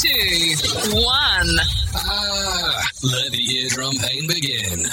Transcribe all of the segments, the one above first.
two, one. Ah, let the eardrum pain begin.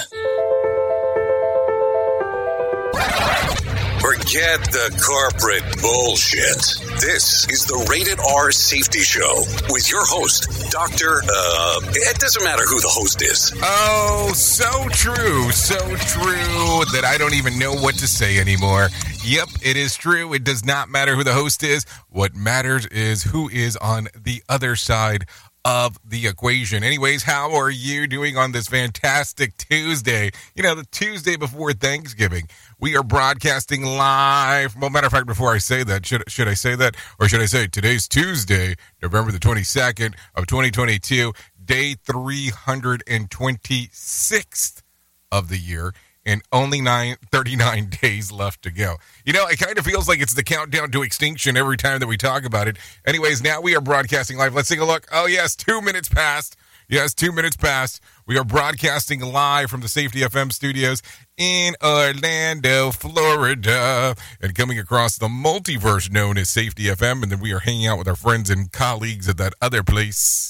Forget the corporate bullshit. This is the Rated R Safety Show with your host, Dr. Uh, it doesn't matter who the host is. Oh, so true, so true that I don't even know what to say anymore. Yep, it is true. It does not matter who the host is. What matters is who is on the other side of the equation. Anyways, how are you doing on this fantastic Tuesday? You know, the Tuesday before Thanksgiving. We are broadcasting live. Well, matter of fact, before I say that, should should I say that, or should I say today's Tuesday, November the twenty second of twenty twenty two, day three hundred and twenty sixth of the year and only nine, 39 days left to go. You know, it kind of feels like it's the countdown to extinction every time that we talk about it. Anyways, now we are broadcasting live. Let's take a look. Oh, yes, two minutes past. Yes, two minutes past. We are broadcasting live from the Safety FM studios in Orlando, Florida, and coming across the multiverse known as Safety FM. And then we are hanging out with our friends and colleagues at that other place.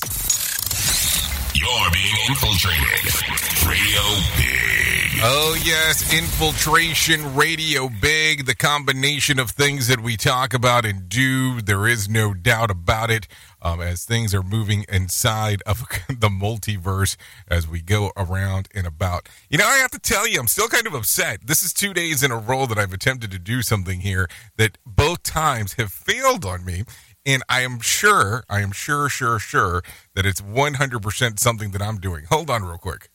You're being infiltrated. Radio Big. Oh, yes, infiltration radio big, the combination of things that we talk about and do. There is no doubt about it. Um, as things are moving inside of the multiverse as we go around and about. You know, I have to tell you, I'm still kind of upset. This is two days in a row that I've attempted to do something here that both times have failed on me. And I am sure, I am sure, sure, sure that it's 100% something that I'm doing. Hold on, real quick.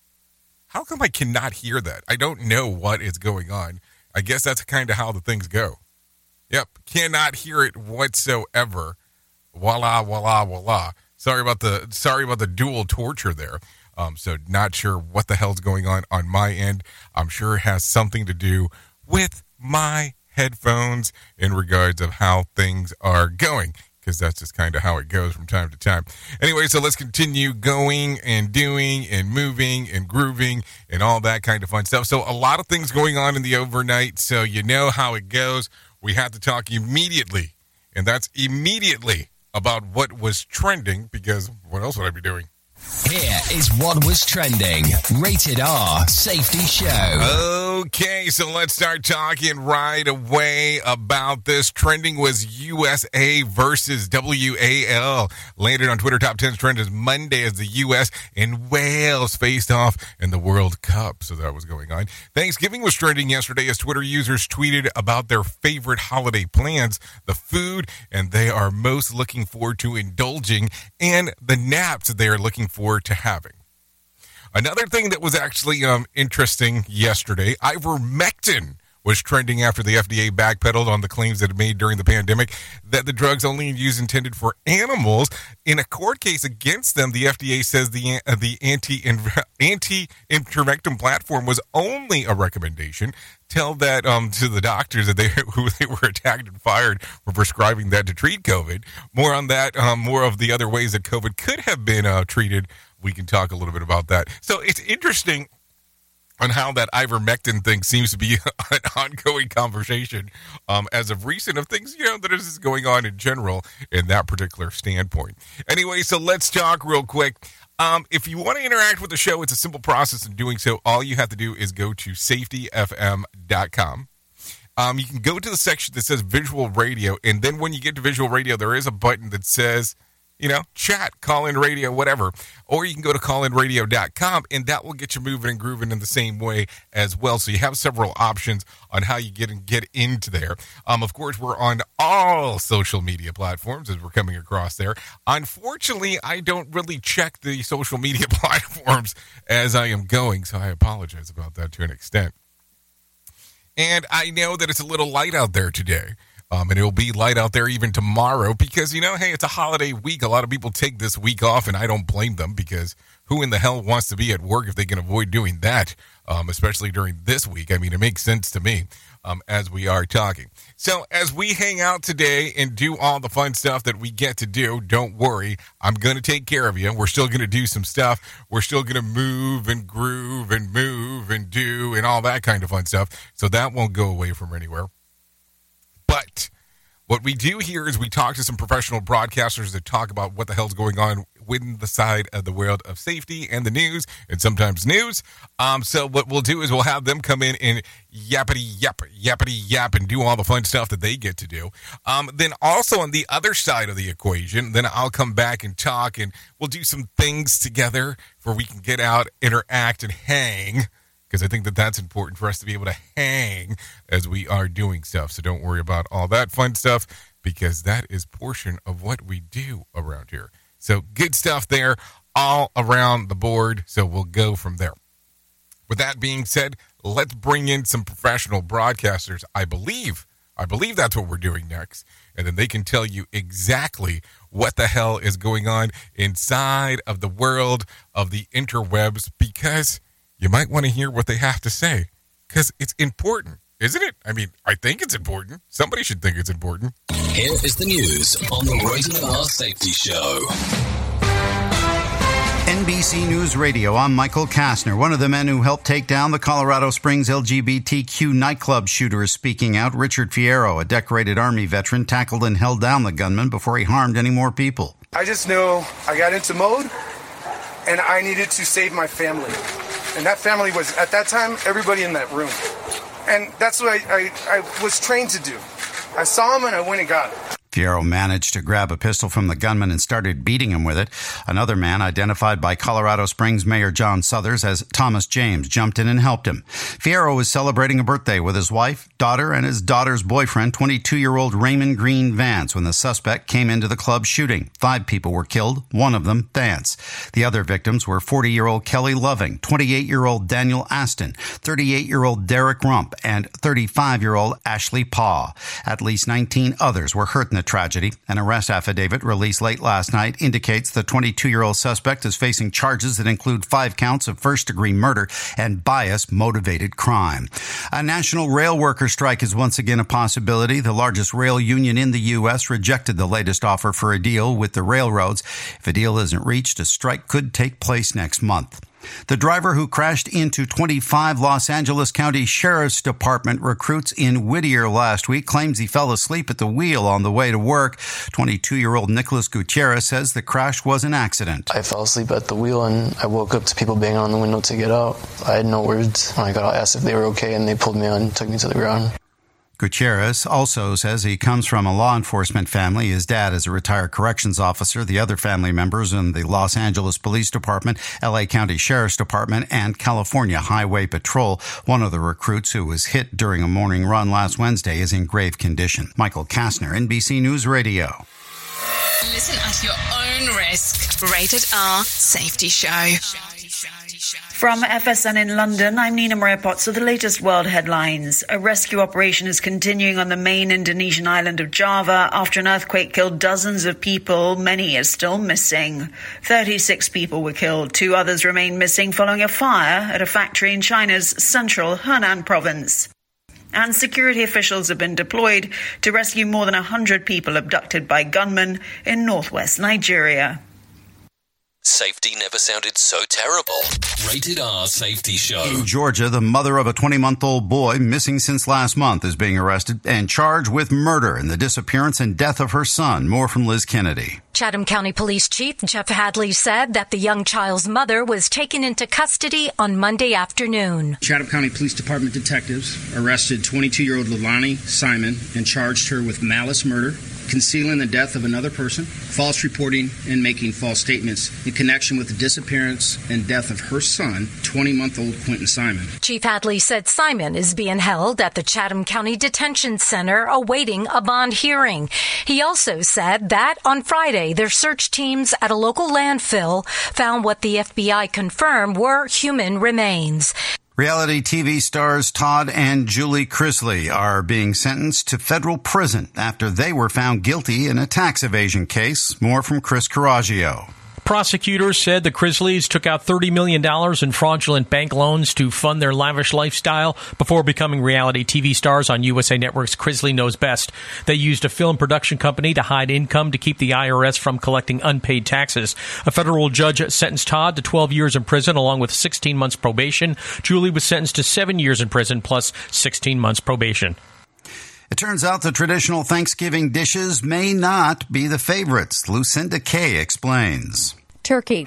How come I cannot hear that? I don't know what is going on. I guess that's kind of how the things go. Yep, cannot hear it whatsoever. Voila, voila, voila. Sorry about the sorry about the dual torture there. Um, so not sure what the hell's going on on my end. I'm sure it has something to do with my headphones in regards of how things are going because that's just kind of how it goes from time to time. Anyway, so let's continue going and doing and moving and grooving and all that kind of fun stuff. So, a lot of things going on in the overnight. So, you know how it goes. We have to talk immediately, and that's immediately about what was trending because what else would I be doing? Here is what was trending. Rated R Safety Show. Oh, Okay, so let's start talking right away about this. Trending was USA versus WAL. Landed on Twitter top 10 trend as Monday as the US and Wales faced off in the World Cup. So that was going on. Thanksgiving was trending yesterday as Twitter users tweeted about their favorite holiday plans, the food, and they are most looking forward to indulging, and the naps they are looking forward to having. Another thing that was actually um, interesting yesterday, ivermectin was trending after the FDA backpedaled on the claims that it made during the pandemic that the drug's only use intended for animals. In a court case against them, the FDA says the uh, the anti anti ivermectin platform was only a recommendation. Tell that um, to the doctors that they who they were attacked and fired for prescribing that to treat COVID. More on that, um, more of the other ways that COVID could have been uh, treated. We can talk a little bit about that. So it's interesting on how that ivermectin thing seems to be an ongoing conversation um, as of recent of things you know that is going on in general in that particular standpoint. Anyway, so let's talk real quick. Um, if you want to interact with the show, it's a simple process in doing so. All you have to do is go to safetyfm.com. Um, you can go to the section that says visual radio, and then when you get to visual radio, there is a button that says you know, chat, call in radio, whatever. Or you can go to callinradio.com and that will get you moving and grooving in the same way as well. So you have several options on how you get and get into there. Um, of course, we're on all social media platforms as we're coming across there. Unfortunately, I don't really check the social media platforms as I am going, so I apologize about that to an extent. And I know that it's a little light out there today. Um, and it'll be light out there even tomorrow because, you know, hey, it's a holiday week. A lot of people take this week off, and I don't blame them because who in the hell wants to be at work if they can avoid doing that, um, especially during this week? I mean, it makes sense to me um, as we are talking. So, as we hang out today and do all the fun stuff that we get to do, don't worry, I'm going to take care of you. We're still going to do some stuff. We're still going to move and groove and move and do and all that kind of fun stuff. So, that won't go away from anywhere. But what we do here is we talk to some professional broadcasters that talk about what the hell's going on within the side of the world of safety and the news and sometimes news. Um, so what we'll do is we'll have them come in and yappity yap, yappity yap, and do all the fun stuff that they get to do. Um, then also on the other side of the equation, then I'll come back and talk and we'll do some things together where we can get out, interact, and hang because I think that that's important for us to be able to hang as we are doing stuff. So don't worry about all that fun stuff because that is portion of what we do around here. So good stuff there all around the board. So we'll go from there. With that being said, let's bring in some professional broadcasters. I believe, I believe that's what we're doing next. And then they can tell you exactly what the hell is going on inside of the world of the interwebs because you might want to hear what they have to say because it's important, isn't it? I mean, I think it's important. Somebody should think it's important. Here is the news on the Rated R Safety Show. NBC News Radio. I'm Michael Kastner. One of the men who helped take down the Colorado Springs LGBTQ nightclub shooter is speaking out. Richard Fierro, a decorated Army veteran, tackled and held down the gunman before he harmed any more people. I just knew I got into mode and I needed to save my family. And that family was, at that time, everybody in that room. And that's what I, I, I was trained to do. I saw him and I went and got him. Fierro managed to grab a pistol from the gunman and started beating him with it. Another man, identified by Colorado Springs Mayor John Suthers as Thomas James, jumped in and helped him. Fierro was celebrating a birthday with his wife, daughter, and his daughter's boyfriend, 22 year old Raymond Green Vance, when the suspect came into the club shooting. Five people were killed, one of them, Vance. The other victims were 40 year old Kelly Loving, 28 year old Daniel Aston, 38 year old Derrick Rump, and 35 year old Ashley Paugh. At least 19 others were hurt in the tragedy. An arrest affidavit released late last night indicates the 22 year old suspect is facing charges that include five counts of first degree murder and bias motivated crime. A national rail worker strike is once again a possibility. The largest rail union in the U.S. rejected the latest offer for a deal with the railroads. If a deal isn't reached, a strike could take place next month. The driver who crashed into 25 Los Angeles County Sheriff's Department recruits in Whittier last week claims he fell asleep at the wheel on the way to work. 22 year old Nicholas Gutierrez says the crash was an accident. I fell asleep at the wheel and I woke up to people banging on the window to get out. I had no words. I got asked if they were okay and they pulled me on and took me to the ground. Gutierrez also says he comes from a law enforcement family. His dad is a retired corrections officer. The other family members in the Los Angeles Police Department, LA County Sheriff's Department, and California Highway Patrol. One of the recruits who was hit during a morning run last Wednesday is in grave condition. Michael Kastner, NBC News Radio. Listen at your own risk. Rated R Safety Show. From FSN in London, I'm Nina Maria Potts with the latest world headlines. A rescue operation is continuing on the main Indonesian island of Java after an earthquake killed dozens of people. Many are still missing. 36 people were killed. Two others remain missing following a fire at a factory in China's central Henan province. And security officials have been deployed to rescue more than 100 people abducted by gunmen in northwest Nigeria. Safety never sounded so terrible. Rated R Safety Show. In Georgia, the mother of a 20 month old boy missing since last month is being arrested and charged with murder in the disappearance and death of her son. More from Liz Kennedy. Chatham County Police Chief Jeff Hadley said that the young child's mother was taken into custody on Monday afternoon. Chatham County Police Department detectives arrested 22 year old Leilani Simon and charged her with malice murder, concealing the death of another person, false reporting, and making false statements in connection with the disappearance and death of her son, 20 month old Quinton Simon. Chief Hadley said Simon is being held at the Chatham County Detention Center awaiting a bond hearing. He also said that on Friday, their search teams at a local landfill found what the FBI confirmed were human remains. Reality TV stars Todd and Julie Chrisley are being sentenced to federal prison after they were found guilty in a tax evasion case. More from Chris Carraggio. Prosecutors said the Chrisleys took out $30 million in fraudulent bank loans to fund their lavish lifestyle before becoming reality TV stars on USA Network's Chrisley Knows Best. They used a film production company to hide income to keep the IRS from collecting unpaid taxes. A federal judge sentenced Todd to 12 years in prison along with 16 months probation. Julie was sentenced to seven years in prison plus 16 months probation. It turns out the traditional Thanksgiving dishes may not be the favorites. Lucinda Kay explains. Turkey.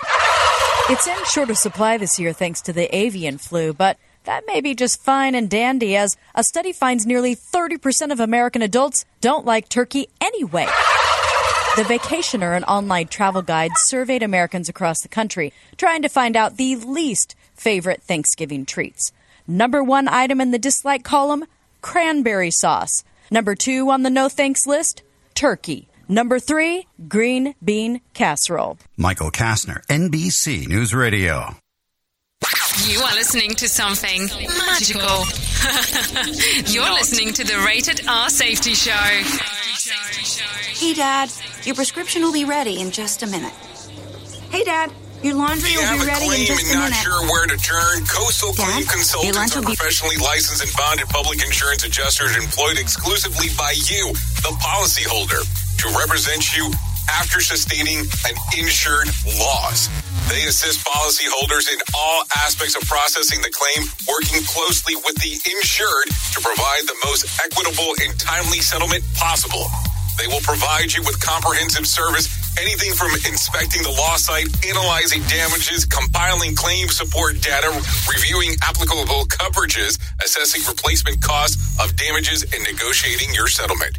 It's in shorter supply this year thanks to the avian flu, but that may be just fine and dandy as a study finds nearly 30% of American adults don't like turkey anyway. The Vacationer, an online travel guide, surveyed Americans across the country, trying to find out the least favorite Thanksgiving treats. Number one item in the dislike column cranberry sauce. Number two on the no thanks list turkey. Number three, green bean casserole. Michael Kastner, NBC News Radio. You are listening to something magical. You're listening to the Rated R Safety Show. Hey, Dad, your prescription will be ready in just a minute. Hey, Dad, your laundry you will have be a ready claim in just and a not minute. sure where to turn? Coastal Claim Dad, Consultants your lunch are will be- professionally licensed and bonded public insurance adjusters employed exclusively by you, the policyholder, to represent you after sustaining an insured loss. They assist policyholders in all aspects of processing the claim, working closely with the insured to provide the most equitable and timely settlement possible. They will provide you with comprehensive service, anything from inspecting the loss site, analyzing damages, compiling claim support data, reviewing applicable coverages, assessing replacement costs of damages, and negotiating your settlement.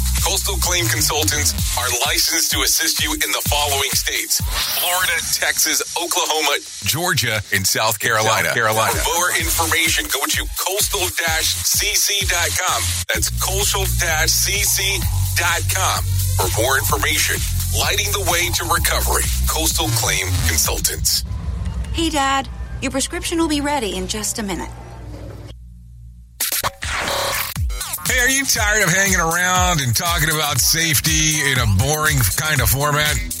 Coastal Claim Consultants are licensed to assist you in the following states Florida, Texas, Oklahoma, Georgia, and South Carolina. South Carolina. For more information, go to coastal cc.com. That's coastal cc.com. For more information, lighting the way to recovery, Coastal Claim Consultants. Hey, Dad, your prescription will be ready in just a minute. Hey, are you tired of hanging around and talking about safety in a boring kind of format?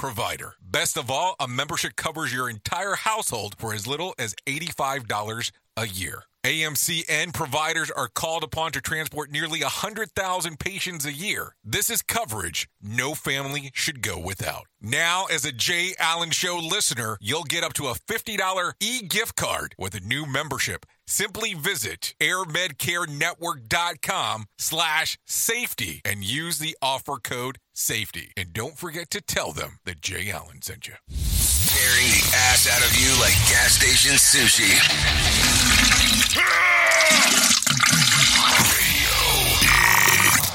provider. Best of all, a membership covers your entire household for as little as $85 a year. AMCN providers are called upon to transport nearly 100,000 patients a year. This is coverage no family should go without. Now, as a Jay Allen Show listener, you'll get up to a $50 e-gift card with a new membership. Simply visit airmedcarenetwork.com slash safety and use the offer code safety. And don't forget to tell them that Jay Allen sent you. Tearing the ass out of you like gas station sushi.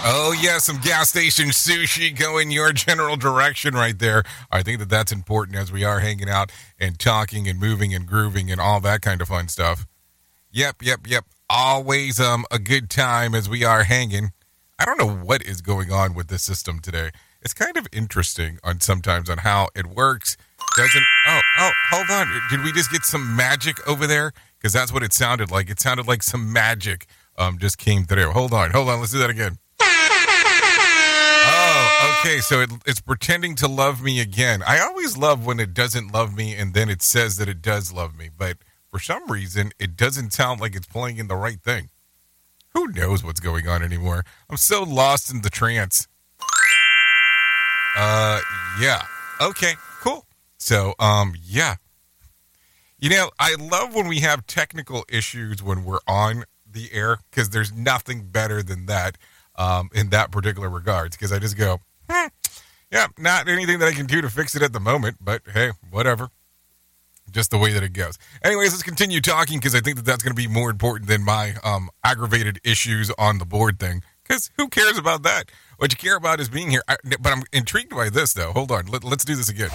Oh, yeah, some gas station sushi going your general direction right there. I think that that's important as we are hanging out and talking and moving and grooving and all that kind of fun stuff. Yep, yep, yep. Always um a good time as we are hanging. I don't know what is going on with this system today. It's kind of interesting on sometimes on how it works. Doesn't oh oh hold on. Did we just get some magic over there? Because that's what it sounded like. It sounded like some magic um just came through. Hold on, hold on. Let's do that again. Oh, okay. So it, it's pretending to love me again. I always love when it doesn't love me and then it says that it does love me, but for some reason, it doesn't sound like it's playing in the right thing. Who knows what's going on anymore? I'm so lost in the trance. Uh, yeah. Okay, cool. So, um, yeah. You know, I love when we have technical issues when we're on the air because there's nothing better than that um, in that particular regards because I just go, hmm, yeah, not anything that I can do to fix it at the moment, but hey, whatever. Just the way that it goes. Anyways, let's continue talking because I think that that's going to be more important than my um, aggravated issues on the board thing. Because who cares about that? What you care about is being here. I, but I'm intrigued by this, though. Hold on. Let, let's do this again.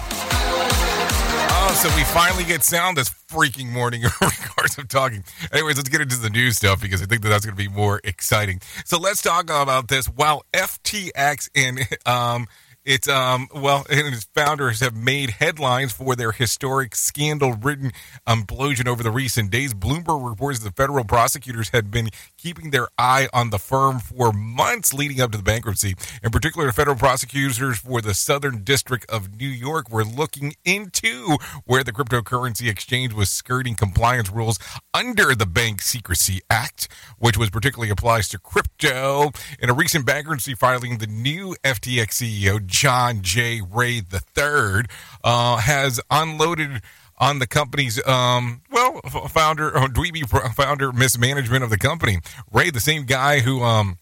Oh, so we finally get sound this freaking morning in regards of talking. Anyways, let's get into the news stuff because I think that that's going to be more exciting. So let's talk about this. While FTX and um, it's um well, and its founders have made headlines for their historic scandal-ridden implosion over the recent days. Bloomberg reports the federal prosecutors had been keeping their eye on the firm for months leading up to the bankruptcy. In particular, the federal prosecutors for the Southern District of New York were looking into where the cryptocurrency exchange was skirting compliance rules under the Bank Secrecy Act, which was particularly applies to crypto. In a recent bankruptcy filing, the new FTX CEO John J. Ray III uh, has unloaded on the company's um, well founder or Dweeby founder mismanagement of the company. Ray, the same guy who um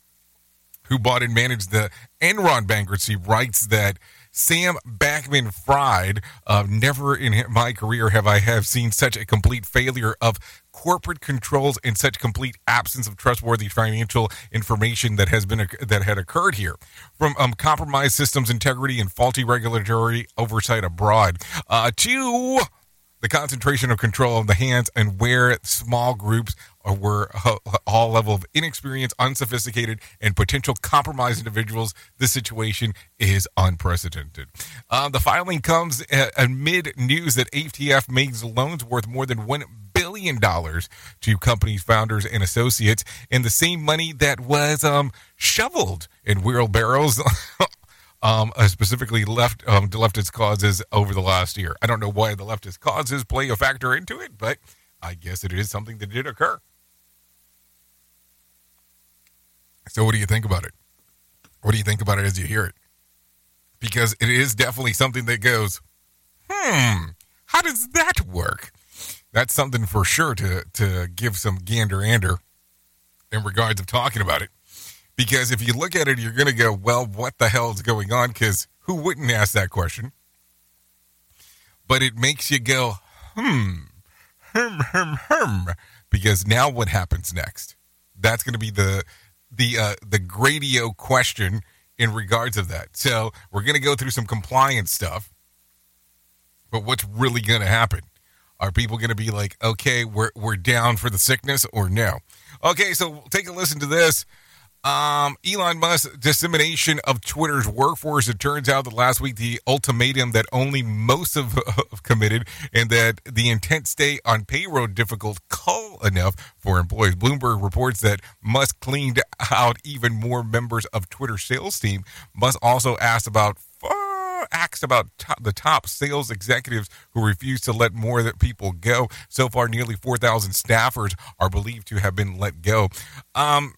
who bought and managed the Enron bankruptcy, writes that. Sam Bankman Fried, uh, never in my career have I have seen such a complete failure of corporate controls and such complete absence of trustworthy financial information that has been that had occurred here from um, compromised systems integrity and faulty regulatory oversight abroad uh, to the concentration of control of the hands and where small groups were all level of inexperience, unsophisticated, and potential compromised individuals. This situation is unprecedented. Uh, the filing comes amid news that ATF makes loans worth more than one dollars to companies, founders, and associates, and the same money that was um, shoveled in wheelbarrows um, uh, specifically left um, leftist causes over the last year. I don't know why the leftist causes play a factor into it, but I guess it is something that did occur. So, what do you think about it? What do you think about it as you hear it? Because it is definitely something that goes, hmm, how does that work? That's something for sure to to give some gander ander in regards of talking about it. Because if you look at it, you're going to go, well, what the hell is going on? Because who wouldn't ask that question? But it makes you go, hmm, hmm, hmm, hmm. Because now what happens next? That's going to be the the uh, the gradio question in regards of that. So we're going to go through some compliance stuff. But what's really going to happen? Are people going to be like, okay, we're we're down for the sickness or no? Okay, so take a listen to this. Um, Elon Musk's dissemination of Twitter's workforce. It turns out that last week the ultimatum that only most of, of committed and that the intent stay on payroll difficult call enough for employees. Bloomberg reports that Musk cleaned out even more members of Twitter sales team. Musk also asked about asked about top, the top sales executives who refused to let more people go. So far, nearly 4,000 staffers are believed to have been let go. Um,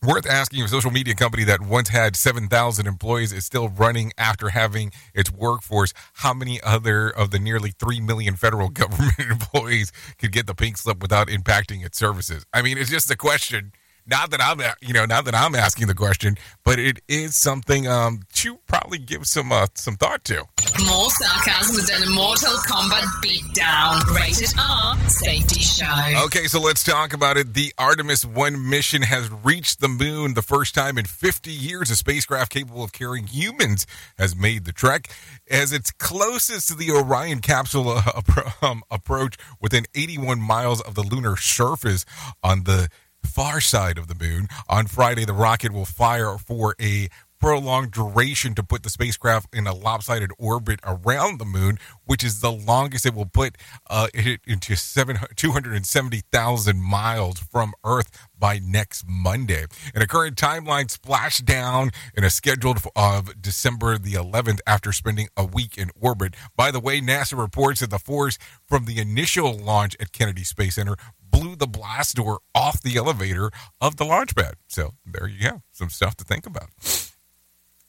Worth asking a social media company that once had 7,000 employees is still running after having its workforce. How many other of the nearly 3 million federal government employees could get the pink slip without impacting its services? I mean, it's just a question. Not that I'm, you know, not that I'm asking the question, but it is something um, to probably give some uh, some thought to. More sarcasm than a Mortal Kombat beatdown. Rated R. Safety show. Okay, so let's talk about it. The Artemis 1 mission has reached the moon the first time in 50 years. A spacecraft capable of carrying humans has made the trek as it's closest to the Orion capsule uh, um, approach within 81 miles of the lunar surface on the far side of the moon. On Friday, the rocket will fire for a prolonged duration to put the spacecraft in a lopsided orbit around the moon, which is the longest it will put uh, it into seven, 270,000 miles from Earth by next Monday. And a current timeline splashdown in a scheduled of December the 11th after spending a week in orbit. By the way, NASA reports that the force from the initial launch at Kennedy Space Center blew the blast door off the elevator of the launch pad. So there you go. Some stuff to think about.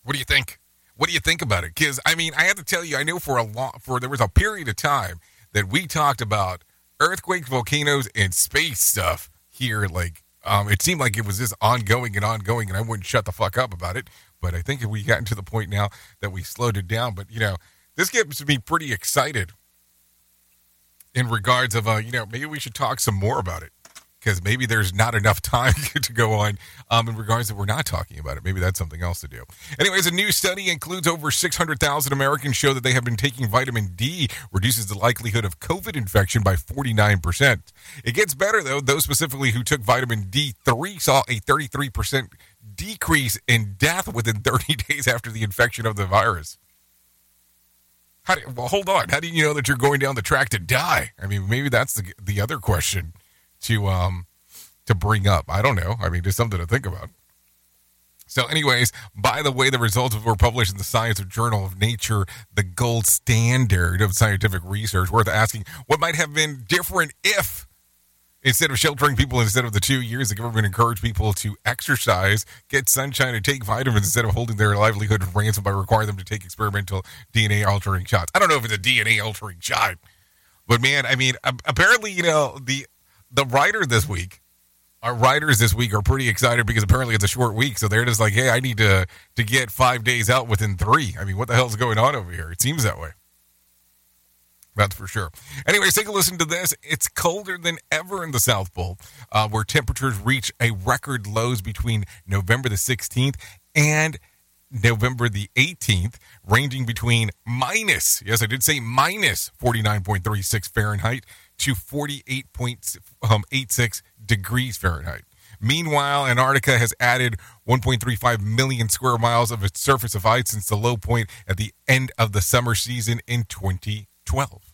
What do you think? What do you think about it? Because I mean, I have to tell you, I know for a long, for there was a period of time that we talked about earthquakes, volcanoes, and space stuff here. Like, um, it seemed like it was just ongoing and ongoing, and I wouldn't shut the fuck up about it. But I think we gotten to the point now that we slowed it down. But you know, this gets me pretty excited in regards of, uh, you know, maybe we should talk some more about it because maybe there's not enough time to go on um, in regards that we're not talking about it. Maybe that's something else to do. Anyways, a new study includes over 600,000 Americans show that they have been taking vitamin D reduces the likelihood of COVID infection by 49%. It gets better though. Those specifically who took vitamin D3 saw a 33% decrease in death within 30 days after the infection of the virus. How do, well, hold on. How do you know that you're going down the track to die? I mean, maybe that's the the other question to um to bring up. I don't know. I mean, just something to think about. So, anyways, by the way, the results were published in the Science of Journal of Nature, the gold standard of scientific research. Worth asking, what might have been different if Instead of sheltering people instead of the two years, the government encouraged people to exercise, get sunshine, and take vitamins instead of holding their livelihood ransom by requiring them to take experimental DNA altering shots. I don't know if it's a DNA altering shot, but man, I mean, apparently, you know, the the writer this week, our writers this week are pretty excited because apparently it's a short week, so they're just like, hey, I need to to get five days out within three. I mean, what the hell's going on over here? It seems that way. That's for sure. Anyways, take a listen to this. It's colder than ever in the South Pole, uh, where temperatures reach a record lows between November the 16th and November the 18th, ranging between minus, yes, I did say minus 49.36 Fahrenheit to 48.86 degrees Fahrenheit. Meanwhile, Antarctica has added 1.35 million square miles of its surface of ice since the low point at the end of the summer season in 2012.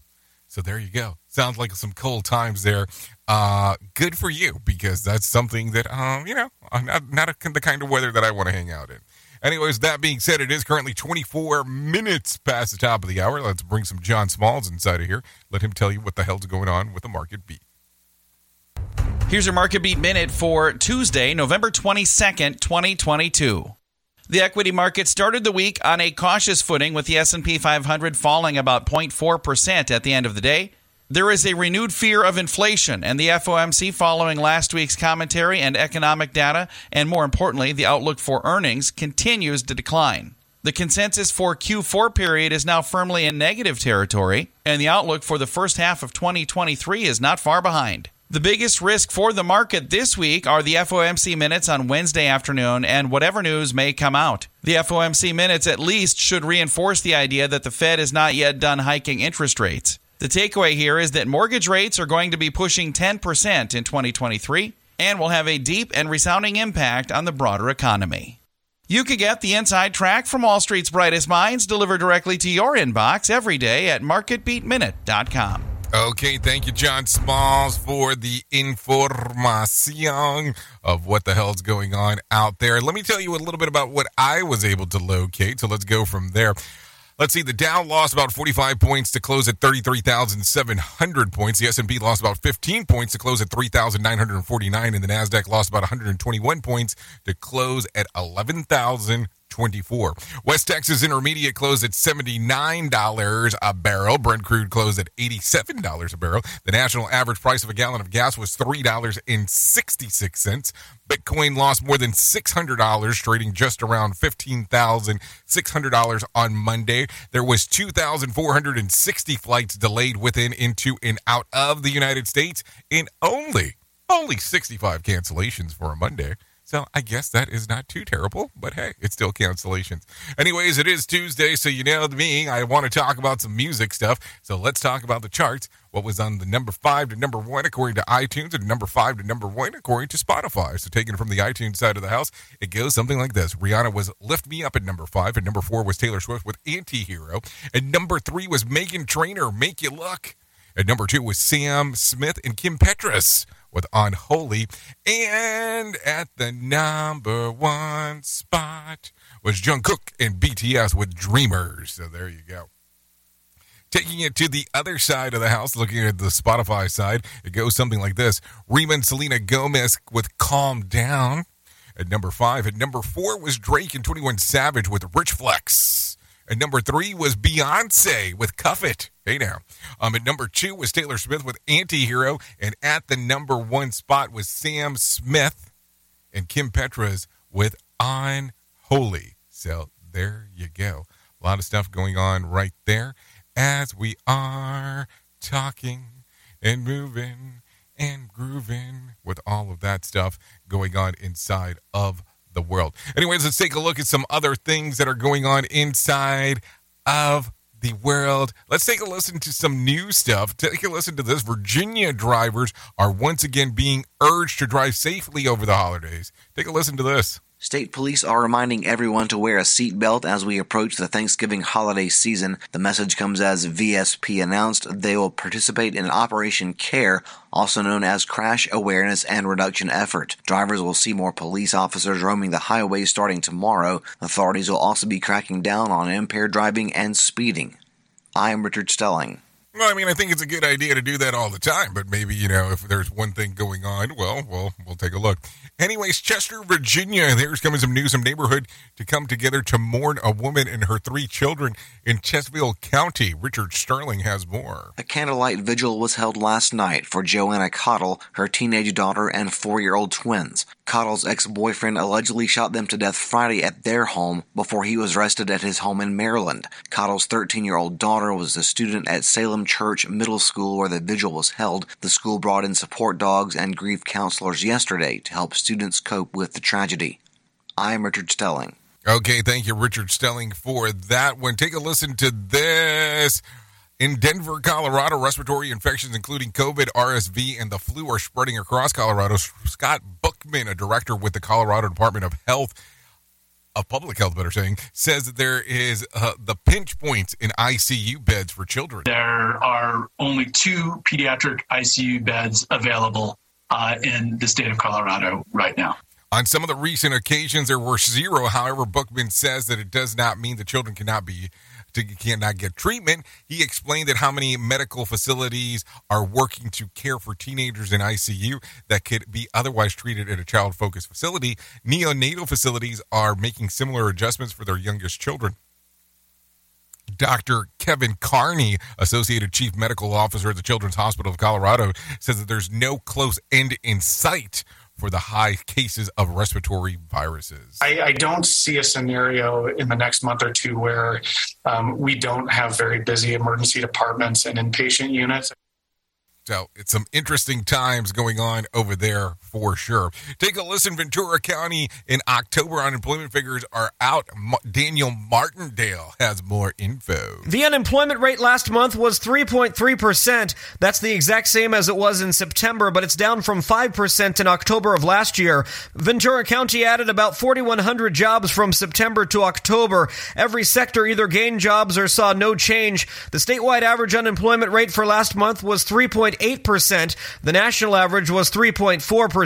So there you go. Sounds like some cold times there. Uh, good for you because that's something that um, you know, not not a, the kind of weather that I want to hang out in. Anyways, that being said, it is currently 24 minutes past the top of the hour. Let's bring some John Smalls inside of here. Let him tell you what the hell's going on with the market beat. Here's your market beat minute for Tuesday, November 22nd, 2022. The equity market started the week on a cautious footing with the S&P 500 falling about 0.4% at the end of the day. There is a renewed fear of inflation and the FOMC following last week's commentary and economic data and more importantly the outlook for earnings continues to decline. The consensus for Q4 period is now firmly in negative territory and the outlook for the first half of 2023 is not far behind. The biggest risk for the market this week are the FOMC minutes on Wednesday afternoon and whatever news may come out. The FOMC minutes at least should reinforce the idea that the Fed is not yet done hiking interest rates. The takeaway here is that mortgage rates are going to be pushing 10% in 2023 and will have a deep and resounding impact on the broader economy. You can get the inside track from Wall Street's brightest minds delivered directly to your inbox every day at marketbeatminute.com. Okay, thank you, John Smalls, for the information of what the hell's going on out there. Let me tell you a little bit about what I was able to locate. So let's go from there. Let's see. The Dow lost about 45 points to close at 33,700 points. The S&P lost about 15 points to close at 3,949, and the Nasdaq lost about 121 points to close at 11,000. 24. West Texas Intermediate closed at $79 a barrel. Brent crude closed at $87 a barrel. The national average price of a gallon of gas was $3.66. Bitcoin lost more than $600, trading just around $15,600 on Monday. There was 2,460 flights delayed within, into, and out of the United States, and only, only 65 cancellations for a Monday. So I guess that is not too terrible, but hey, it's still cancellations. Anyways, it is Tuesday, so you know me. I want to talk about some music stuff. So let's talk about the charts. What was on the number five to number one according to iTunes, and number five to number one according to Spotify. So taken from the iTunes side of the house, it goes something like this: Rihanna was "Lift Me Up" at number five, and number four was Taylor Swift with "Anti-Hero," and number three was Meghan Trainor, "Make You Look." At number two was Sam Smith and Kim Petras with Unholy. And at the number one spot was Jungkook and BTS with Dreamers. So there you go. Taking it to the other side of the house, looking at the Spotify side, it goes something like this Rema and Selena Gomez with Calm Down. At number five. At number four was Drake and 21 Savage with Rich Flex. At number three was Beyonce with Cuff It. Hey now. Um, at number two was Taylor Smith with Anti-Hero. And at the number one spot was Sam Smith and Kim Petras with Unholy. So there you go. A lot of stuff going on right there as we are talking and moving and grooving with all of that stuff going on inside of the world. Anyways, let's take a look at some other things that are going on inside of the world. Let's take a listen to some new stuff. Take a listen to this. Virginia drivers are once again being urged to drive safely over the holidays. Take a listen to this. State police are reminding everyone to wear a seatbelt as we approach the Thanksgiving holiday season. The message comes as VSP announced they will participate in Operation CARE, also known as Crash Awareness and Reduction Effort. Drivers will see more police officers roaming the highways starting tomorrow. Authorities will also be cracking down on impaired driving and speeding. I am Richard Stelling. Well, I mean, I think it's a good idea to do that all the time, but maybe, you know, if there's one thing going on, well, well, we'll take a look. Anyways, Chester, Virginia, there's coming some news, some neighborhood to come together to mourn a woman and her three children in Chesterfield County. Richard Stelling has more. A candlelight vigil was held last night for Joanna Cottle, her teenage daughter, and four year old twins. Cottle's ex boyfriend allegedly shot them to death Friday at their home before he was arrested at his home in Maryland. Cottle's 13 year old daughter was a student at Salem Church Middle School where the vigil was held. The school brought in support dogs and grief counselors yesterday to help students cope with the tragedy. I'm Richard Stelling. Okay, thank you, Richard Stelling, for that one. Take a listen to this. In Denver, Colorado, respiratory infections, including COVID, RSV, and the flu, are spreading across Colorado. Scott Bookman, a director with the Colorado Department of Health, of Public Health, better saying, says that there is uh, the pinch points in ICU beds for children. There are only two pediatric ICU beds available uh, in the state of Colorado right now. On some of the recent occasions, there were zero. However, Bookman says that it does not mean the children cannot be cannot get treatment. He explained that how many medical facilities are working to care for teenagers in ICU that could be otherwise treated at a child focused facility. Neonatal facilities are making similar adjustments for their youngest children. Dr. Kevin Carney, Associated Chief Medical Officer at the Children's Hospital of Colorado, says that there's no close end in sight for the high cases of respiratory viruses? I, I, don't see a scenario in the next month or two where um, we don't have very busy emergency departments and inpatient units. So it's some interesting times going on over there for sure. Take a listen. Ventura County in October unemployment figures are out. Daniel Martindale has more info. The unemployment rate last month was 3.3%. That's the exact same as it was in September, but it's down from 5% in October of last year. Ventura County added about 4,100 jobs from September to October. Every sector either gained jobs or saw no change. The statewide average unemployment rate for last month was 3.8 3.8%. The national average was 3.4%.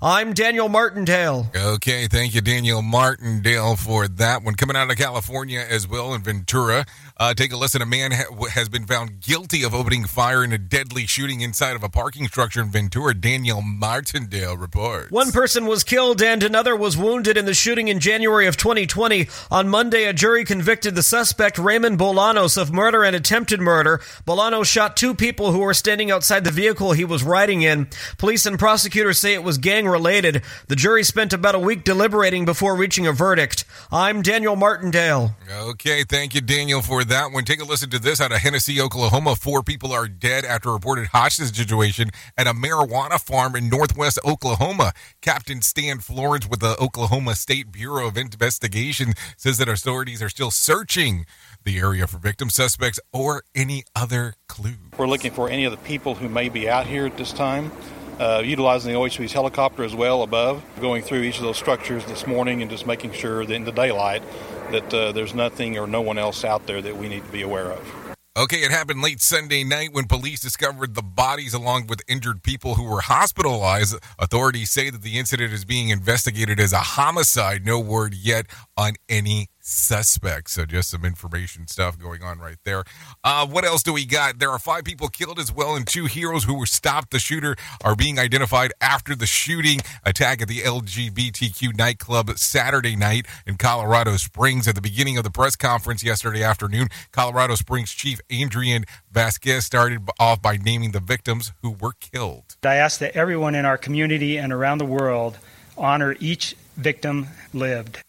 I'm Daniel Martindale. Okay, thank you, Daniel Martindale, for that one. Coming out of California as well in Ventura. Uh, take a listen. A man ha- has been found guilty of opening fire in a deadly shooting inside of a parking structure in Ventura. Daniel Martindale reports. One person was killed and another was wounded in the shooting in January of 2020. On Monday, a jury convicted the suspect Raymond Bolanos of murder and attempted murder. Bolanos shot two people who were standing outside the vehicle he was riding in. Police and prosecutors say it was gang related. The jury spent about a week deliberating before reaching a verdict. I'm Daniel Martindale. Okay, thank you, Daniel, for that one. Take a listen to this out of Hennessey, Oklahoma. Four people are dead after reported hostage situation at a marijuana farm in northwest Oklahoma. Captain Stan Florence with the Oklahoma State Bureau of Investigation says that authorities are still searching the area for victim suspects or any other clue. We're looking for any of the people who may be out here at this time. Uh, utilizing the OHP's helicopter as well above, going through each of those structures this morning and just making sure that in the daylight that uh, there's nothing or no one else out there that we need to be aware of. Okay, it happened late Sunday night when police discovered the bodies along with injured people who were hospitalized. Authorities say that the incident is being investigated as a homicide. No word yet on any suspects. So just some information stuff going on right there. Uh, what else do we got? There are five people killed as well, and two heroes who were stopped. The shooter are being identified after the shooting attack at the LGBTQ nightclub Saturday night in Colorado Springs. At the beginning of the press conference yesterday afternoon, Colorado Springs Chief Adrian Vasquez started off by naming the victims who were killed. I ask that everyone in our community and around the world honor each victim lived.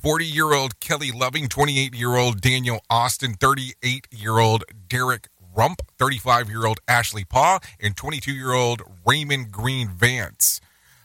40 year old Kelly Loving, 28 year old Daniel Aston, 38 year old Derrick Rump, 35 year old Ashley Paugh, and 22 year old Raymond Green Vance.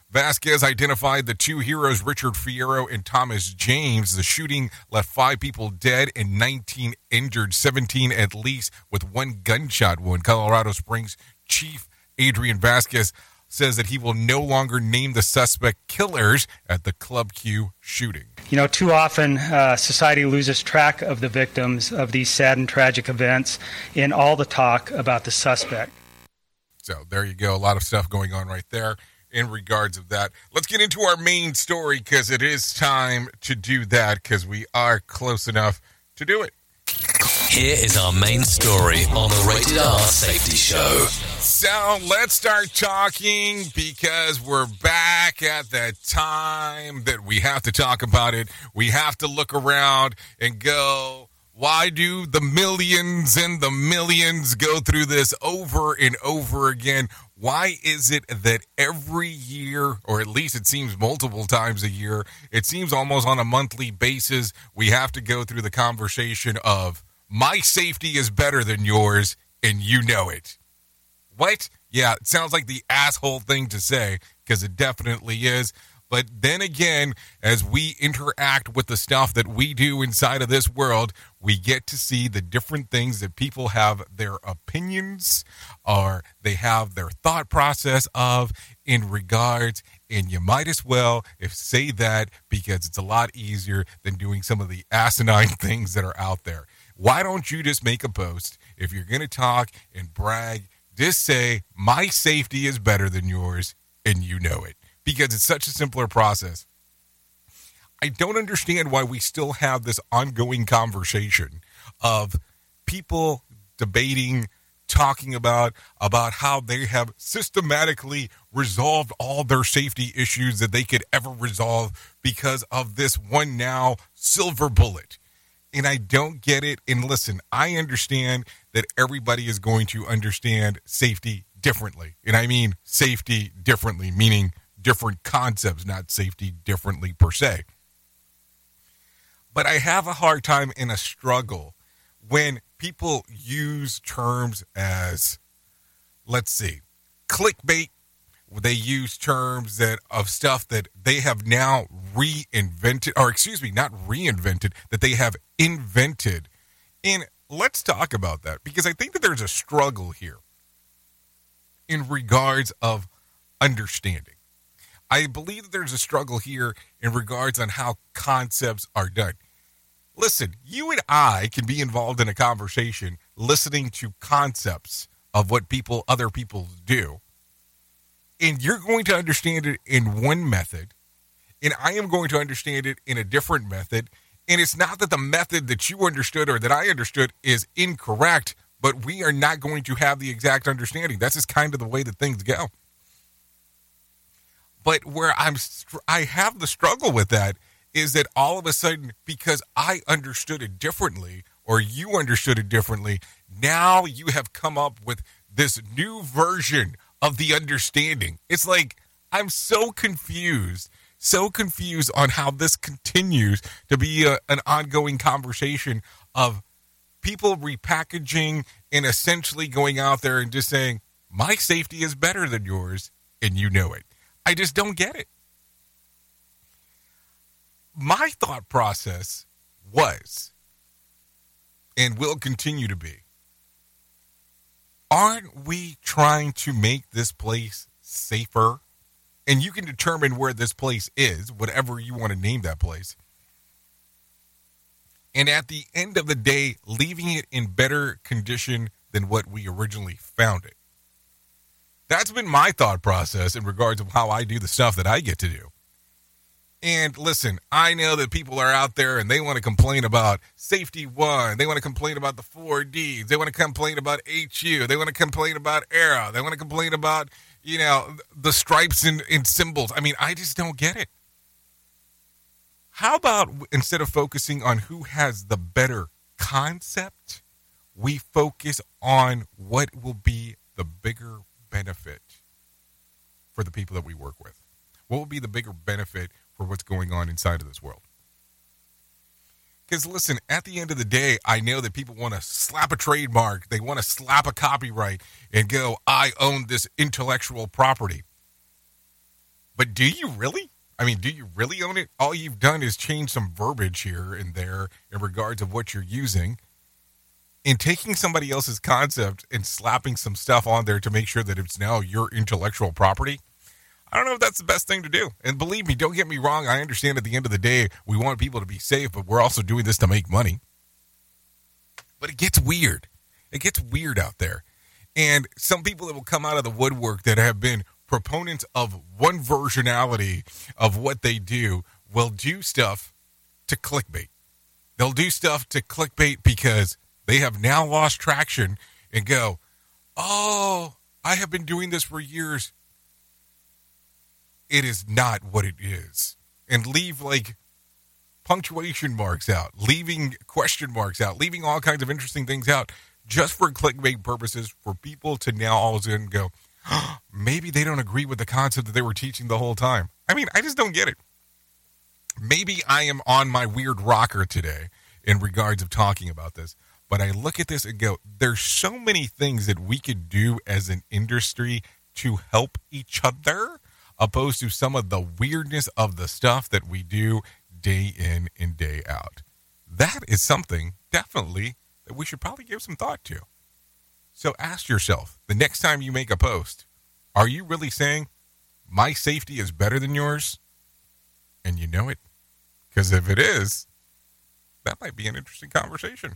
Vasquez identified the two heroes, Richard Fierro and Thomas James. The shooting left five people dead and 19 injured, 17 at least, with one gunshot wound. Colorado Springs Chief Adrian Vasquez says that he will no longer name the suspect killers at the Club Q shooting. You know, too often uh, society loses track of the victims of these sad and tragic events in all the talk about the suspect. So there you go. A lot of stuff going on right there in regards of that. Let's get into our main story because it is time to do that because we are close enough to do it. Here is our main story on the Rated R Safety Show. So let's start talking because we're back at that time that we have to talk about it. We have to look around and go, why do the millions and the millions go through this over and over again? Why is it that every year, or at least it seems multiple times a year, it seems almost on a monthly basis, we have to go through the conversation of, my safety is better than yours, and you know it. What? Yeah, it sounds like the asshole thing to say, because it definitely is. But then again, as we interact with the stuff that we do inside of this world, we get to see the different things that people have their opinions or they have their thought process of in regards. And you might as well if say that because it's a lot easier than doing some of the asinine things that are out there. Why don't you just make a post if you're going to talk and brag? Just say, my safety is better than yours, and you know it because it's such a simpler process. I don't understand why we still have this ongoing conversation of people debating talking about about how they have systematically resolved all their safety issues that they could ever resolve because of this one now silver bullet. And I don't get it. And listen, I understand that everybody is going to understand safety differently. And I mean safety differently, meaning different concepts, not safety differently per se. But I have a hard time in a struggle when people use terms as, let's see, clickbait. They use terms that of stuff that they have now reinvented, or excuse me, not reinvented, that they have invented. And let's talk about that because I think that there's a struggle here in regards of understanding. I believe that there's a struggle here in regards on how concepts are done. Listen, you and I can be involved in a conversation listening to concepts of what people, other people do. And you're going to understand it in one method, and I am going to understand it in a different method. And it's not that the method that you understood or that I understood is incorrect, but we are not going to have the exact understanding. That's just kind of the way that things go. But where I'm, I have the struggle with that is that all of a sudden, because I understood it differently, or you understood it differently, now you have come up with this new version of the understanding. It's like I'm so confused, so confused on how this continues to be a, an ongoing conversation of people repackaging and essentially going out there and just saying, my safety is better than yours, and you know it. I just don't get it. My thought process was and will continue to be aren't we trying to make this place safer? And you can determine where this place is, whatever you want to name that place. And at the end of the day, leaving it in better condition than what we originally found it. That's been my thought process in regards of how I do the stuff that I get to do. And listen, I know that people are out there and they want to complain about safety one. They want to complain about the four Ds. They want to complain about HU. They want to complain about Arrow. They want to complain about, you know, the stripes and, and symbols. I mean, I just don't get it. How about instead of focusing on who has the better concept, we focus on what will be the bigger benefit for the people that we work with? What will be the bigger benefit for what's going on inside of this world. Because listen, at the end of the day, I know that people want to slap a trademark, they want to slap a copyright and go, I own this intellectual property. But do you really? I mean, do you really own it? All you've done is change some verbiage here and there in regards of what you're using. And taking somebody else's concept and slapping some stuff on there to make sure that it's now your intellectual property I don't know if that's the best thing to do. And believe me, don't get me wrong. I understand at the end of the day, we want people to be safe, but we're also doing this to make money. But it gets weird. It gets weird out there. And some people that will come out of the woodwork that have been proponents of one versionality of what they do will do stuff to clickbait. They'll do stuff to clickbait because they have now lost traction and go, Oh, I have been doing this for years it is not what it is. And leave like punctuation marks out, leaving question marks out, leaving all kinds of interesting things out just for clickbait purposes for people to now all of a sudden go, oh, maybe they don't agree with the concept that they were teaching the whole time. I mean, I just don't get it. Maybe I am on my weird rocker today in regards of talking about this, but I look at this and go, there's so many things that we could do as an industry to help each other opposed to some of the weirdness of the stuff that we do day in and day out. That is something definitely that we should probably give some thought to. So ask yourself the next time you make a post, are you really saying my safety is better than yours? And you know it? Because if it is, that might be an interesting conversation.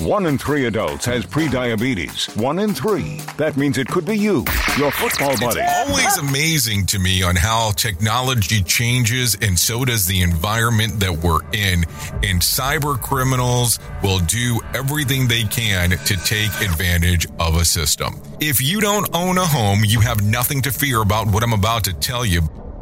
One in three adults has prediabetes. One in three. That means it could be you, your football buddy. It's always amazing to me on how technology changes and so does the environment that we're in. And cyber criminals will do everything they can to take advantage of a system. If you don't own a home, you have nothing to fear about what I'm about to tell you.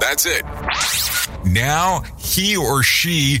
That's it. Now he or she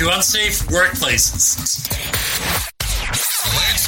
to unsafe workplaces.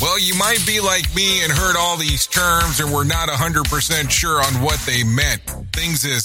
Well, you might be like me and heard all these terms and were not 100% sure on what they meant. Things as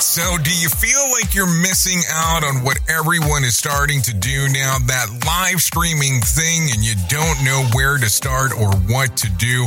So, do you feel like you're missing out on what everyone is starting to do now? That live streaming thing, and you don't know where to start or what to do?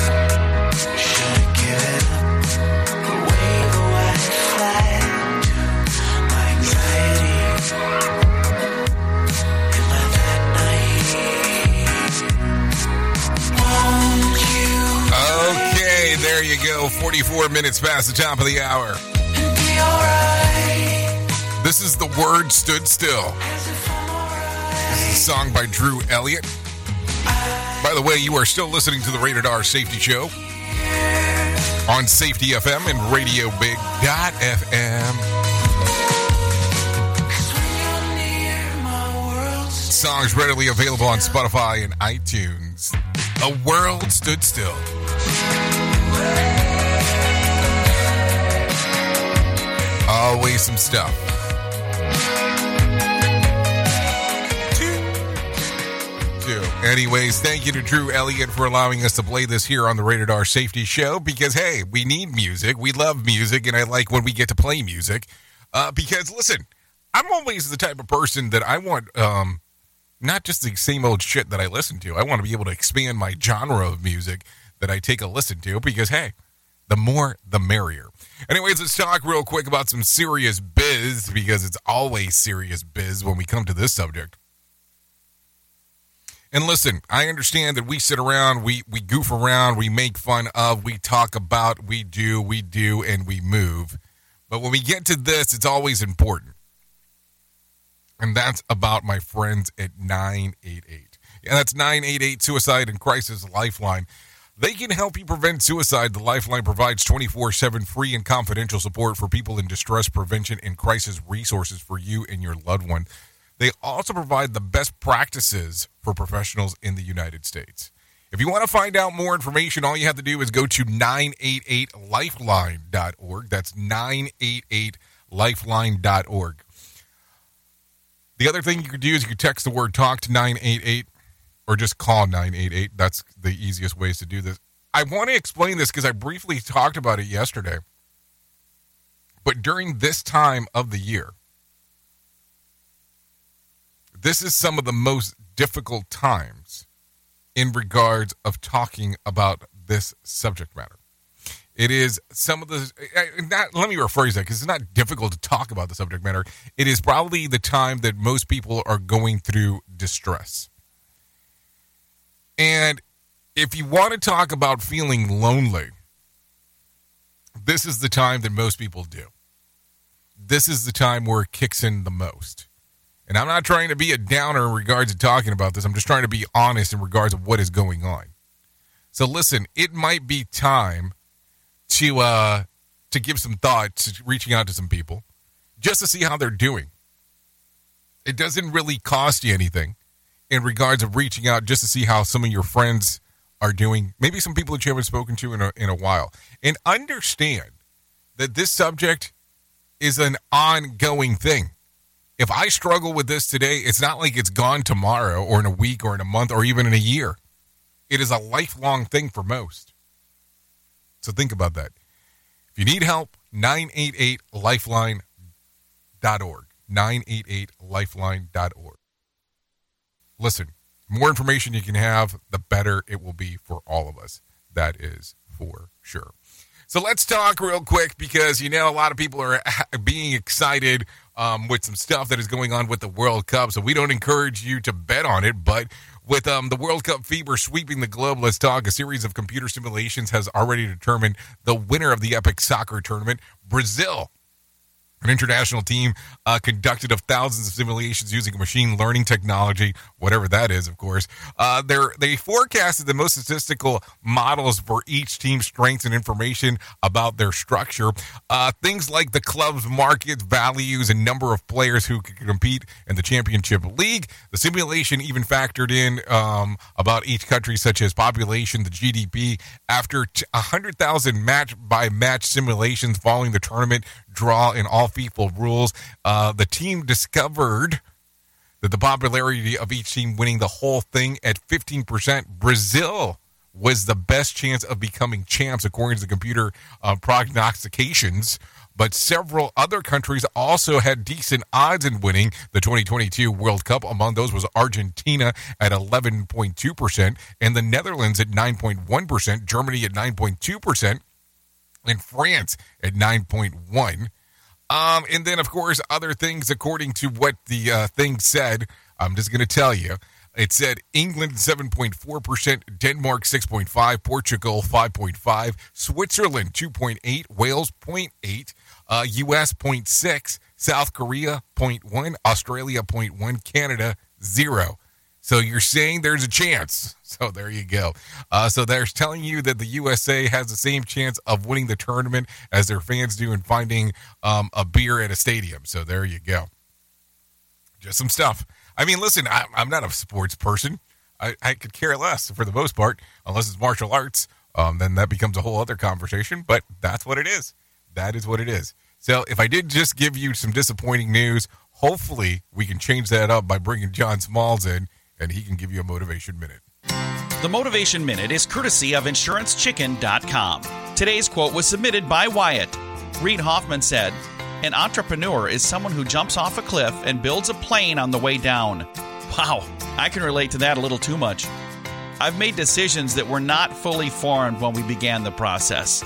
There you go. 44 minutes past the top of the hour. This is The World Stood Still. This is a song by Drew Elliott. By the way, you are still listening to the Rated R Safety Show on Safety FM and Radio Big FM. Songs readily available on Spotify and iTunes. A world stood still. Always some stuff. Anyways, thank you to Drew Elliott for allowing us to play this here on the Rated R Safety Show because, hey, we need music. We love music, and I like when we get to play music. Uh, because, listen, I'm always the type of person that I want um, not just the same old shit that I listen to. I want to be able to expand my genre of music that I take a listen to because, hey, the more the merrier. Anyways, let's talk real quick about some serious biz because it's always serious biz when we come to this subject. And listen, I understand that we sit around, we we goof around, we make fun of, we talk about, we do, we do, and we move. But when we get to this, it's always important. And that's about my friends at 988. And that's 988 Suicide and Crisis Lifeline. They can help you prevent suicide. The Lifeline provides 24 7 free and confidential support for people in distress prevention and crisis resources for you and your loved one. They also provide the best practices for professionals in the United States. If you want to find out more information, all you have to do is go to 988lifeline.org. That's 988lifeline.org. The other thing you could do is you could text the word talk to 988 or just call 988. That's the easiest ways to do this. I want to explain this because I briefly talked about it yesterday. But during this time of the year, this is some of the most difficult times in regards of talking about this subject matter. It is some of the not, let me rephrase that because it's not difficult to talk about the subject matter. It is probably the time that most people are going through distress. And if you want to talk about feeling lonely, this is the time that most people do. This is the time where it kicks in the most. And I'm not trying to be a downer in regards to talking about this. I'm just trying to be honest in regards of what is going on. So listen, it might be time to uh to give some thought to reaching out to some people just to see how they're doing. It doesn't really cost you anything in regards of reaching out just to see how some of your friends are doing. Maybe some people that you haven't spoken to in a, in a while. And understand that this subject is an ongoing thing. If I struggle with this today, it's not like it's gone tomorrow or in a week or in a month or even in a year. It is a lifelong thing for most. So think about that. If you need help, 988lifeline.org. 988lifeline.org. Listen, more information you can have, the better it will be for all of us. That is for sure. So let's talk real quick because you know a lot of people are being excited um, with some stuff that is going on with the World Cup. So we don't encourage you to bet on it, but with um, the World Cup fever sweeping the globe, let's talk. A series of computer simulations has already determined the winner of the epic soccer tournament, Brazil. An international team uh, conducted of thousands of simulations using machine learning technology, whatever that is, of course. Uh, they forecasted the most statistical models for each team's strengths and information about their structure. Uh, things like the club's market values and number of players who could compete in the championship league. The simulation even factored in um, about each country, such as population, the GDP. After t- 100,000 match by match simulations following the tournament draw in all FIFA rules, uh, the team discovered that the popularity of each team winning the whole thing at 15%, Brazil was the best chance of becoming champs, according to the computer uh, prognostications. But several other countries also had decent odds in winning the 2022 World Cup. Among those was Argentina at 11.2%, and the Netherlands at 9.1%, Germany at 9.2%, and France at 9.1. Um, and then, of course, other things according to what the uh, thing said. I'm just going to tell you. It said England 7.4%, Denmark 6.5%, Portugal 5.5%, Switzerland 2.8%, Wales 0.8, uh, US 0.6%, South Korea 0.1, Australia 0.1, Canada 0. So you're saying there's a chance. So there you go. Uh, so they're telling you that the USA has the same chance of winning the tournament as their fans do in finding um, a beer at a stadium. So there you go. Just some stuff. I mean, listen, I, I'm not a sports person. I, I could care less for the most part, unless it's martial arts. Um, then that becomes a whole other conversation. But that's what it is. That is what it is. So if I did just give you some disappointing news, hopefully we can change that up by bringing John Smalls in, and he can give you a motivation minute. The Motivation Minute is courtesy of InsuranceChicken.com. Today's quote was submitted by Wyatt. Reid Hoffman said, An entrepreneur is someone who jumps off a cliff and builds a plane on the way down. Wow, I can relate to that a little too much. I've made decisions that were not fully formed when we began the process,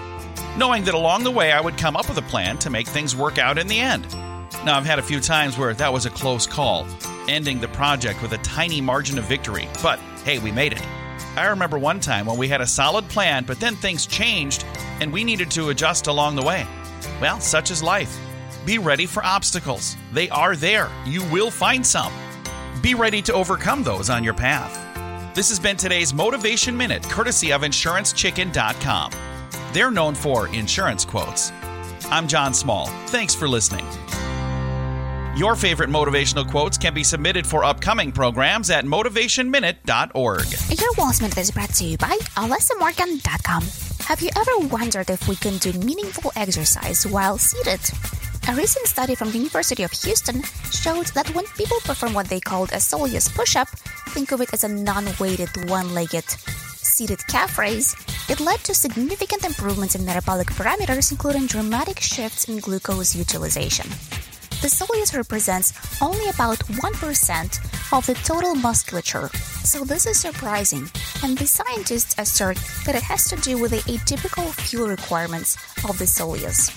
knowing that along the way I would come up with a plan to make things work out in the end. Now, I've had a few times where that was a close call, ending the project with a tiny margin of victory, but hey, we made it. I remember one time when we had a solid plan, but then things changed and we needed to adjust along the way. Well, such is life. Be ready for obstacles. They are there. You will find some. Be ready to overcome those on your path. This has been today's Motivation Minute, courtesy of InsuranceChicken.com. They're known for insurance quotes. I'm John Small. Thanks for listening. Your favorite motivational quotes can be submitted for upcoming programs at motivationminute.org. Your Minute is brought to you by AlessaMorgan.com. Have you ever wondered if we can do meaningful exercise while seated? A recent study from the University of Houston showed that when people perform what they called a soleus push-up, think of it as a non-weighted one-legged seated calf raise, it led to significant improvements in metabolic parameters, including dramatic shifts in glucose utilization. The soleus represents only about 1% of the total musculature, so this is surprising, and the scientists assert that it has to do with the atypical fuel requirements of the soleus.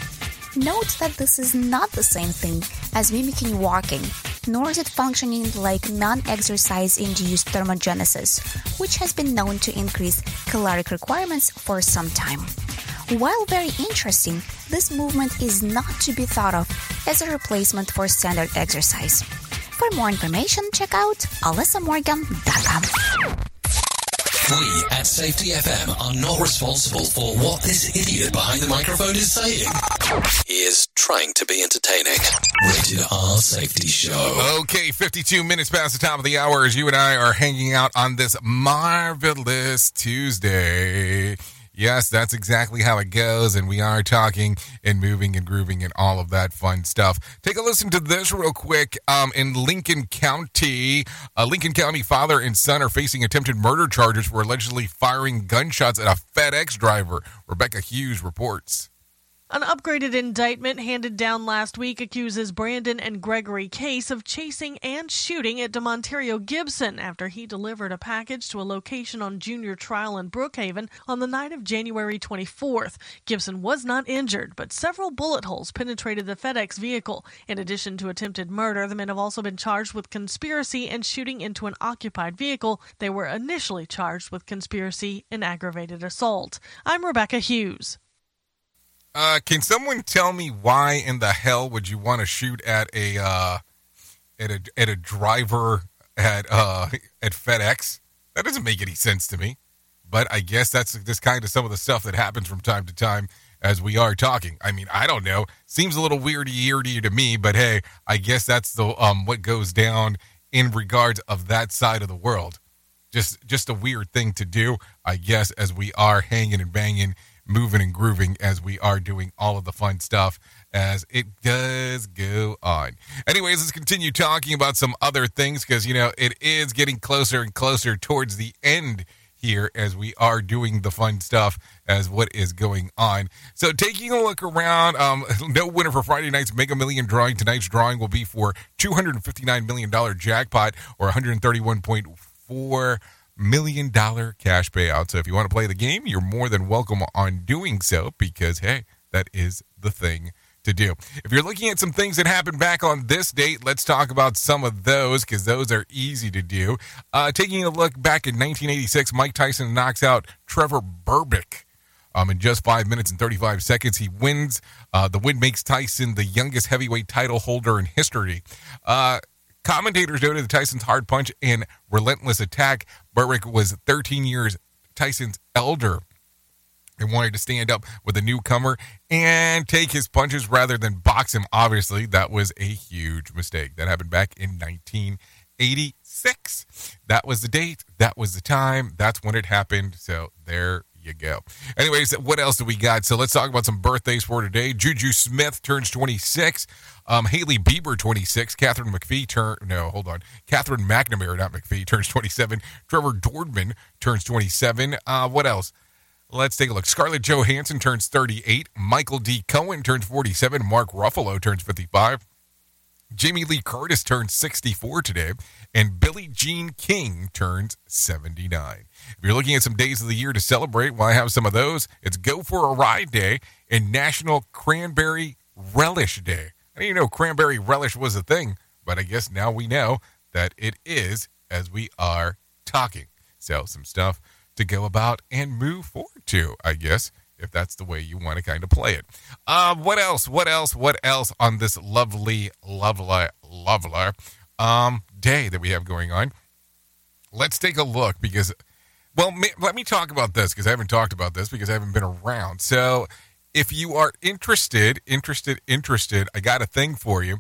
Note that this is not the same thing as mimicking walking, nor is it functioning like non exercise induced thermogenesis, which has been known to increase caloric requirements for some time. While very interesting, this movement is not to be thought of as a replacement for standard exercise. For more information, check out alessamorgan.com. We at Safety FM are not responsible for what this idiot behind the microphone is saying. He is trying to be entertaining. Rated R Safety Show. Okay, 52 minutes past the top of the hour as you and I are hanging out on this marvelous Tuesday. Yes, that's exactly how it goes, and we are talking and moving and grooving and all of that fun stuff. Take a listen to this real quick. Um, in Lincoln County, a Lincoln County father and son are facing attempted murder charges for allegedly firing gunshots at a FedEx driver. Rebecca Hughes reports. An upgraded indictment handed down last week accuses Brandon and Gregory Case of chasing and shooting at D'Monterrio Gibson after he delivered a package to a location on Junior Trail in Brookhaven on the night of January 24th. Gibson was not injured, but several bullet holes penetrated the FedEx vehicle. In addition to attempted murder, the men have also been charged with conspiracy and shooting into an occupied vehicle. They were initially charged with conspiracy and aggravated assault. I'm Rebecca Hughes. Uh, can someone tell me why in the hell would you want to shoot at a uh, at a at a driver at uh, at FedEx? That doesn't make any sense to me. But I guess that's this kind of some of the stuff that happens from time to time as we are talking. I mean, I don't know. Seems a little weirdy eerdy to me, but hey, I guess that's the um what goes down in regards of that side of the world. Just just a weird thing to do, I guess, as we are hanging and banging moving and grooving as we are doing all of the fun stuff as it does go on. Anyways, let's continue talking about some other things because, you know, it is getting closer and closer towards the end here as we are doing the fun stuff as what is going on. So taking a look around, um, no winner for Friday night's Mega Million drawing. Tonight's drawing will be for $259 million jackpot or 131.4 million dollar cash payout. So if you want to play the game, you're more than welcome on doing so because hey, that is the thing to do. If you're looking at some things that happened back on this date, let's talk about some of those because those are easy to do. Uh, taking a look back in 1986, Mike Tyson knocks out Trevor Berbick. Um, in just five minutes and 35 seconds, he wins. Uh, the win makes Tyson the youngest heavyweight title holder in history. Uh, Commentators noted Tyson's hard punch and relentless attack. Berbick was 13 years Tyson's elder and wanted to stand up with a newcomer and take his punches rather than box him. Obviously, that was a huge mistake. That happened back in 1986. That was the date. That was the time. That's when it happened. So there you go. Anyways, what else do we got? So let's talk about some birthdays for today. Juju Smith turns 26. Um, Hailey Bieber 26. Katharine McPhee turn no, hold on. Katherine McNamara, not McPhee, turns 27. Trevor Dordman turns 27. Uh, what else? Let's take a look. Scarlett Johansson turns 38. Michael D. Cohen turns 47. Mark Ruffalo turns 55. Jamie Lee Curtis turns 64 today, and Billie Jean King turns 79. If you're looking at some days of the year to celebrate, well, I have some of those. It's Go for a Ride Day and National Cranberry Relish Day. I didn't know cranberry relish was a thing, but I guess now we know that it is as we are talking. So, some stuff to go about and move forward to, I guess, if that's the way you want to kind of play it. Uh, what else? What else? What else on this lovely, lovely, lovely um, day that we have going on? Let's take a look because, well, ma- let me talk about this because I haven't talked about this because I haven't been around. So, if you are interested, interested, interested, I got a thing for you.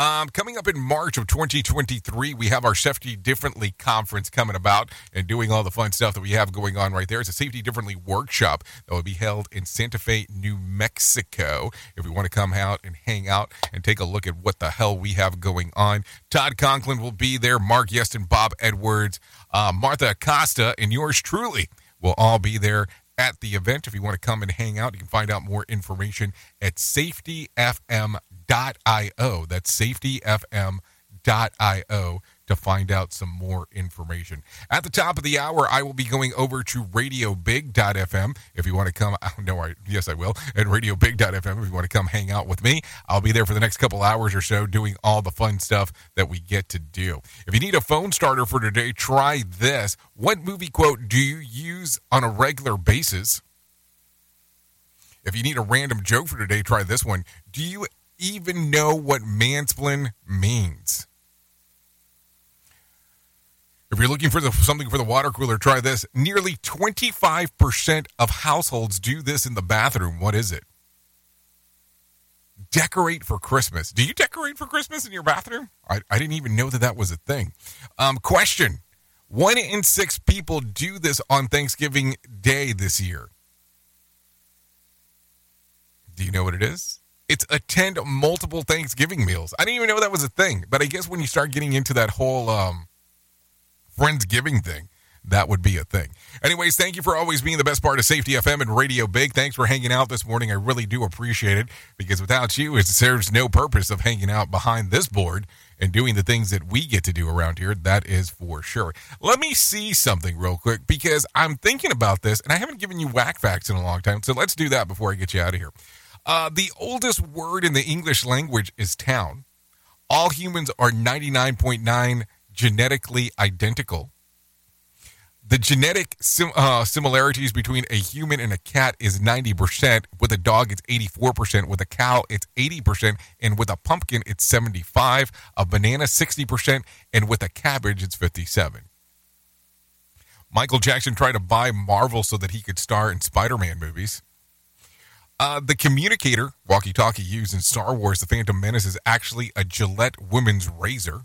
Um, coming up in March of 2023, we have our Safety Differently conference coming about and doing all the fun stuff that we have going on right there. It's a Safety Differently workshop that will be held in Santa Fe, New Mexico. If you want to come out and hang out and take a look at what the hell we have going on, Todd Conklin will be there, Mark Yeston, Bob Edwards, uh, Martha Acosta, and yours truly will all be there at the event. If you want to come and hang out, you can find out more information at safetyfm.io. That's safetyfm.io to find out some more information. At the top of the hour, I will be going over to radiobig.fm. If you want to come, no, I, yes, I will, at radiobig.fm. If you want to come hang out with me, I'll be there for the next couple hours or so doing all the fun stuff that we get to do. If you need a phone starter for today, try this. What movie quote do you use on a regular basis? If you need a random joke for today, try this one. Do you even know what mansplain means? If you're looking for the, something for the water cooler, try this. Nearly 25% of households do this in the bathroom. What is it? Decorate for Christmas. Do you decorate for Christmas in your bathroom? I, I didn't even know that that was a thing. Um, question One in six people do this on Thanksgiving Day this year. Do you know what it is? It's attend multiple Thanksgiving meals. I didn't even know that was a thing. But I guess when you start getting into that whole um, Friendsgiving thing, that would be a thing. Anyways, thank you for always being the best part of Safety FM and Radio Big. Thanks for hanging out this morning. I really do appreciate it because without you, it serves no purpose of hanging out behind this board and doing the things that we get to do around here. That is for sure. Let me see something real quick because I'm thinking about this and I haven't given you whack facts in a long time. So let's do that before I get you out of here. Uh, the oldest word in the English language is town. All humans are 99.9 genetically identical. The genetic sim- uh, similarities between a human and a cat is 90%. With a dog, it's 84%. With a cow, it's 80%. And with a pumpkin, it's 75. A banana, 60%. And with a cabbage, it's 57. Michael Jackson tried to buy Marvel so that he could star in Spider-Man movies. Uh, the communicator walkie-talkie used in Star Wars: The Phantom Menace is actually a Gillette women's razor.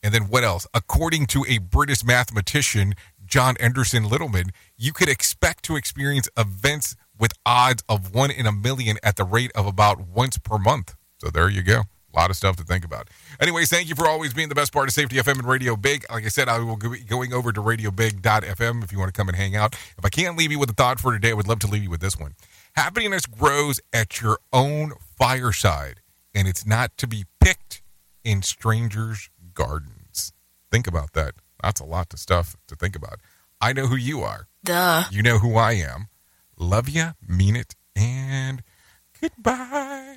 And then what else? According to a British mathematician, John Edensor Littlewood, you could expect to experience events with odds of one in a million at the rate of about once per month. So there you go. A lot of stuff to think about. Anyways, thank you for always being the best part of Safety FM and Radio Big. Like I said, I will be going over to radiobig.fm if you want to come and hang out. If I can't leave you with a thought for today, I would love to leave you with this one. Happiness grows at your own fireside, and it's not to be picked in strangers' gardens. Think about that. That's a lot of stuff to think about. I know who you are. Duh. You know who I am. Love ya, mean it, and goodbye.